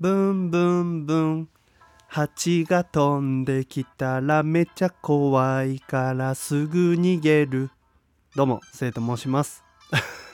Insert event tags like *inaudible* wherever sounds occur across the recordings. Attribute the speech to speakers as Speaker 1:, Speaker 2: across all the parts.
Speaker 1: ブンブンブン蜂が飛んできたらめちゃ怖いからすぐ逃げるどうも生と申します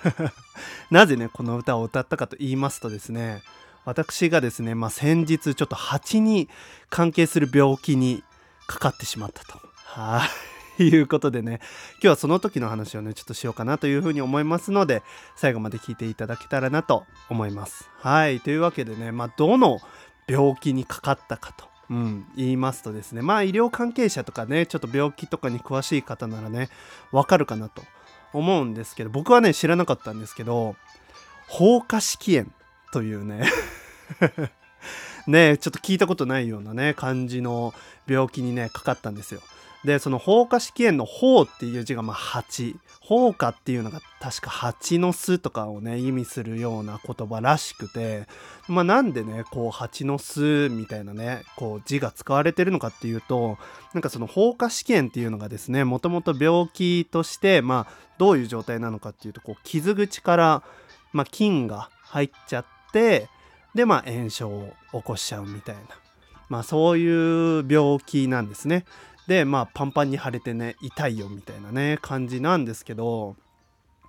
Speaker 1: *laughs* なぜねこの歌を歌ったかと言いますとですね私がですね、まあ、先日ちょっと蜂に関係する病気にかかってしまったと。はい。いうことでね、今日はその時の話をね、ちょっとしようかなというふうに思いますので、最後まで聞いていただけたらなと思います。はい。というわけでね、まあ、どの病気にかかったかと。うん、言いますとですねまあ医療関係者とかねちょっと病気とかに詳しい方ならねわかるかなと思うんですけど僕はね知らなかったんですけど放火式炎というね *laughs* ねちょっと聞いたことないようなね感じの病気にねかかったんですよでその放火試験の「放」っていう字がまあ蜂放火っていうのが確か蜂の巣とかをね意味するような言葉らしくてまあなんでねこう蜂の巣みたいなねこう字が使われてるのかっていうとなんかその放火試験っていうのがですねもともと病気としてまあどういう状態なのかっていうとこう傷口からまあ菌が入っちゃってでまあ炎症を起こしちゃうみたいなまあそういう病気なんですね。でまあパンパンに腫れてね痛いよみたいなね感じなんですけど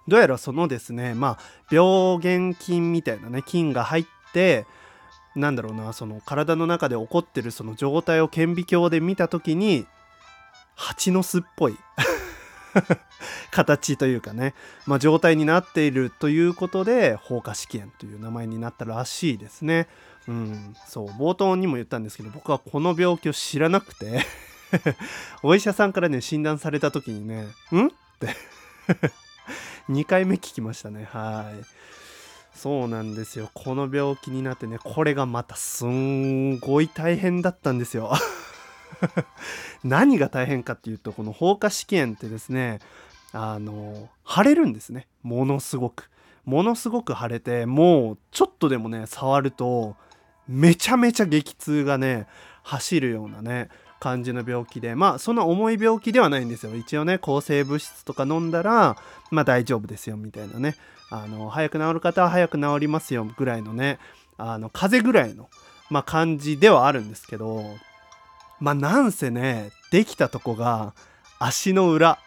Speaker 1: どうやらそのですねまあ病原菌みたいなね菌が入ってなんだろうなその体の中で起こってるその状態を顕微鏡で見た時に蜂の巣っぽい *laughs* 形というかね、まあ、状態になっているということで放火試験という名前になったらしいですね。うん、そう冒頭にも言ったんですけど僕はこの病気を知らなくて *laughs* お医者さんからね診断された時にね「ん?」って。*laughs* 2回目聞きましたね。はい。そうなんですよ。この病気になってねこれがまたすんごい大変だったんですよ。*laughs* 何が大変かっていうとこの放火試験ってですねあの腫れるんですね。ものすごく。ものすごく腫れてもうちょっとでもね触るとめちゃめちゃ激痛がね走るようなね感じの病気でまあそんな重い病気ではないんですよ。一応ね抗生物質とか飲んだらまあ大丈夫ですよみたいなね。あの早く治る方は早く治りますよぐらいのねあの風邪ぐらいの、まあ、感じではあるんですけどまあなんせねできたとこが足の裏。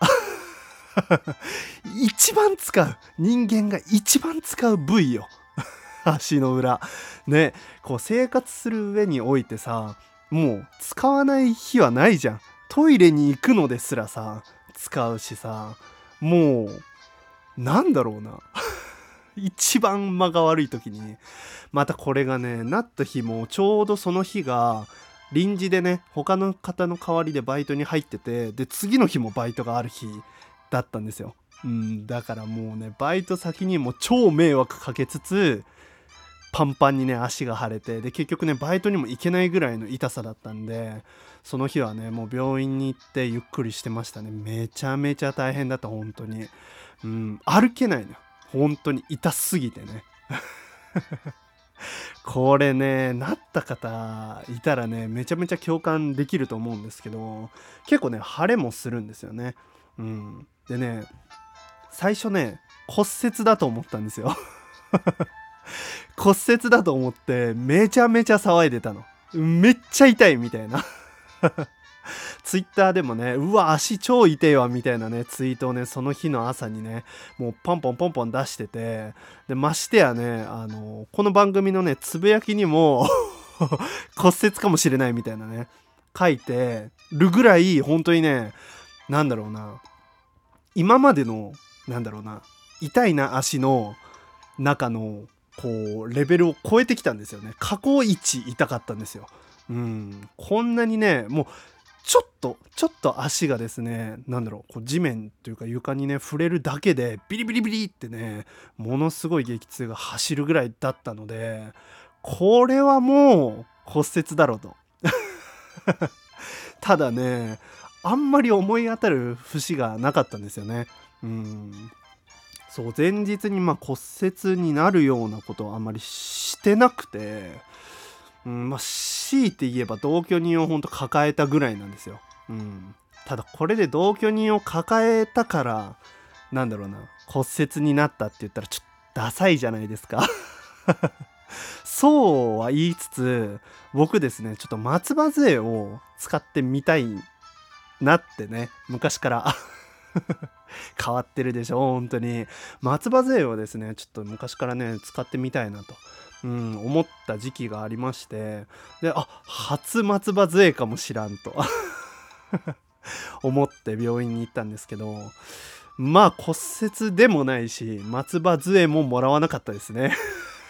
Speaker 1: *laughs* 一番使う人間が一番使う部位よ。*laughs* 足の裏。ねこう生活する上においてさもう使わない日はないじゃん。トイレに行くのですらさ使うしさもうなんだろうな。*laughs* 一番間が悪い時にまたこれがねなった日もちょうどその日が臨時でね他の方の代わりでバイトに入っててで次の日もバイトがある日だったんですよ。うんだからもうねバイト先にも超迷惑かけつつパンパンにね足が腫れてで結局ねバイトにも行けないぐらいの痛さだったんでその日はねもう病院に行ってゆっくりしてましたね。めちゃめちゃ大変だった本当に。うん歩けないの本当に痛すぎてね。*laughs* これねなった方いたらねめちゃめちゃ共感できると思うんですけど結構ね腫れもするんですよね。うん。でね最初ね骨折だと思ったんですよ。*laughs* 骨折だと思ってめちゃめちゃ騒いでたの。めっちゃ痛いみたいな。*laughs* ツイッターでもね、うわ、足超痛いわ、みたいなね、ツイートをね、その日の朝にね、もうポンポンポンポン出してて、で、ましてやね、あの、この番組のね、つぶやきにも *laughs* 骨折かもしれないみたいなね、書いてるぐらい、本当にね、なんだろうな、今までの、なんだろうな、痛いな足の中の、こう、レベルを超えてきたんですよね。過去一痛かったんですよ。うん、こんなにねもうちょっとちょっと足がですね何だろうこう地面というか床にね触れるだけでビリビリビリってねものすごい激痛が走るぐらいだったのでこれはもう骨折だろうと *laughs* ただねあんまり思い当たる節がなかったんですよねうんそう前日にま骨折になるようなことはあんまりしてなくてうんまあ、強いて言えば同居人をほんと抱えたぐらいなんですよ。うん、ただこれで同居人を抱えたからなんだろうな骨折になったって言ったらちょっとダサいじゃないですか。*laughs* そうは言いつつ僕ですねちょっと松葉杖を使ってみたいなってね昔から。変わってるでしょ本当に。松葉杖をですねちょっと昔からね使ってみたいなと、うん、思った時期がありまして。であ初松葉杖かもしらんと。*laughs* 思って病院に行ったんですけどまあ骨折でもないし松葉杖ももらわなかったですね。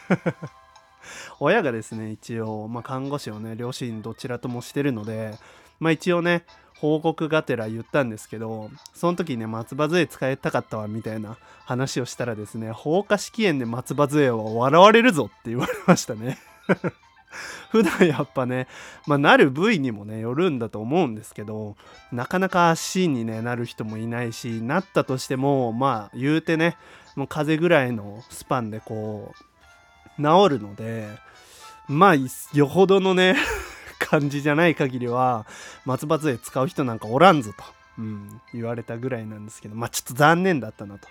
Speaker 1: *laughs* 親がですね一応、まあ、看護師をね両親どちらともしてるのでまあ一応ね報告がてら言ったんですけどその時ね松葉杖使いたかったわみたいな話をしたらですね放火試験で松葉杖は笑われるぞって言われましたね。*laughs* 普段やっぱね、まあ、なる部位にもねよるんだと思うんですけどなかなか足に、ね、なる人もいないしなったとしてもまあ言うてねもう風邪ぐらいのスパンでこう治るのでまあよほどのね感じじゃない限りは松葉杖使う人なんかおらんぞと、うん、言われたぐらいなんですけどまあちょっと残念だったなと、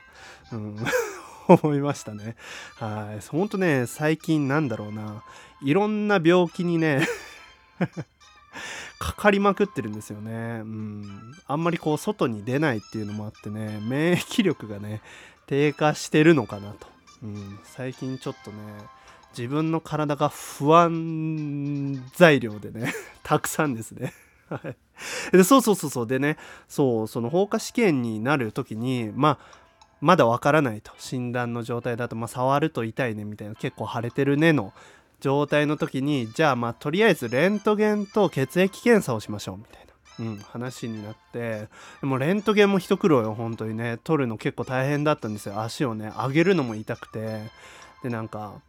Speaker 1: うん、*laughs* 思いましたねはいほんとね最近なんだろうないろんな病気にね *laughs* かかりまくってるんですよね。うん。あんまりこう外に出ないっていうのもあってね、免疫力がね、低下してるのかなと。うん。最近ちょっとね、自分の体が不安材料でね *laughs* たくさんですね。*laughs* でそうそうそうそう。でねそうその放火試験になる時にまあまだわからないと。診断の状態だと、まあ、触ると痛いねみたいな結構腫れてるねの状態の時にじゃあまあとりあえずレントゲンと血液検査をしましょうみたいな、うん、話になって。でもレントゲンも一苦労よ本当にね。取るの結構大変だったんですよ。足をね上げるのも痛くて。でなんか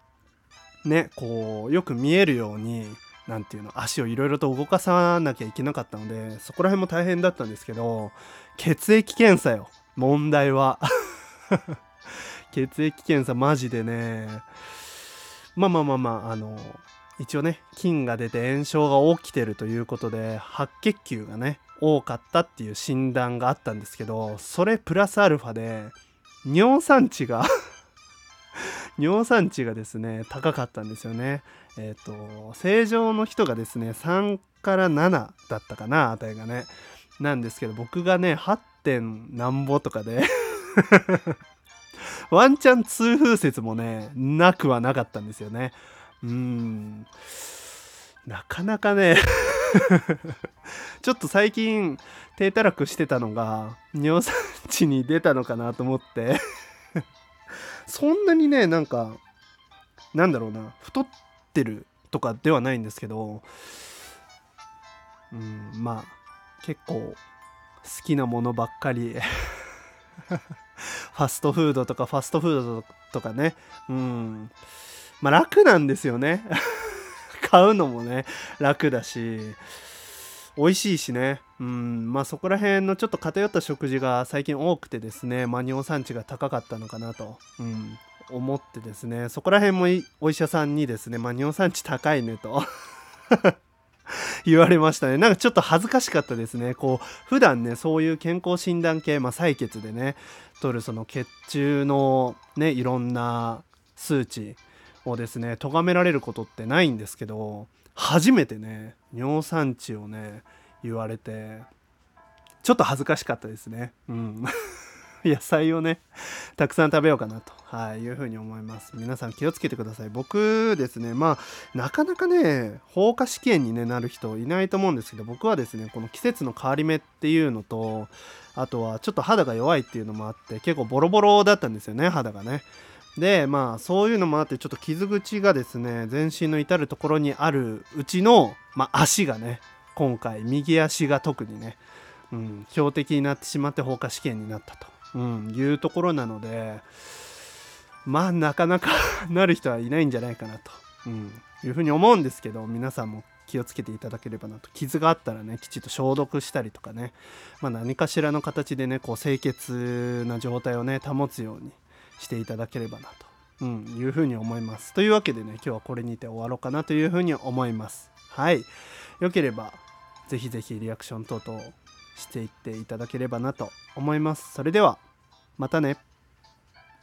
Speaker 1: ねこうよく見えるように何ていうの足をいろいろと動かさなきゃいけなかったのでそこら辺も大変だったんですけど血液検査よ問題は。*laughs* 血液検査マジでねまあまあまあまああの一応ね菌が出て炎症が起きてるということで白血球がね多かったっていう診断があったんですけどそれプラスアルファで尿酸値が *laughs* 尿酸値がですね高かったんですよね。えっ、ー、と正常の人がですね3から7だったかな値がね。なんですけど僕がね 8. 点なんぼとかで *laughs* ワンチャン痛風説もねなくはなかったんですよね。うん。なかなかね *laughs* ちょっと最近低たらくしてたのが尿酸値に出たのかなと思って。そんなにねなんかなんだろうな太ってるとかではないんですけどうんまあ結構好きなものばっかり。*laughs* ファストフードとかファストフードとかね。うん。まあ楽なんですよね。*laughs* 買うのもね楽だし美味しいしね。うんまあそこら辺のちょっと偏った食事が最近多くてですねマニオ産地が高かったのかなと、うん、思ってですねそこら辺もお医者さんにですねマニオ産地高いねと *laughs* 言われましたね。なんかちょっと恥ずかしかったですね。こう普段ねそういう健康診断系、まあ、採血でね取るその血中のねいろんな数値をですね咎められることってないんですけど初めてね尿酸値をね言われてちょっと恥ずかしかったですね。うん。*laughs* 野菜をねたくさん食べようかなと、はい、いうふうに思います。皆さん気をつけてください。僕ですねまあなかなかね放火試験に、ね、なる人いないと思うんですけど僕はですねこの季節の変わり目っていうのとあとはちょっと肌が弱いっていうのもあって結構ボロボロだったんですよね肌がね。でまあそういうのもあってちょっと傷口がですね全身の至る所にあるうちの、まあ、足がね今回右足が特にね、うん、標的になってしまって放火試験になったと、うん、いうところなのでまあなかなか *laughs* なる人はいないんじゃないかなと、うん、いうふうに思うんですけど皆さんも気をつけていただければなと傷があったらねきちっと消毒したりとかね、まあ、何かしらの形でねこう清潔な状態をね保つようにしていただければなと、うん、いうふうに思います。というわけでね今日はこれにて終わろうかなというふうに思います。はい。よければぜひぜひリアクション等々していっていただければなと思います。それではまたね。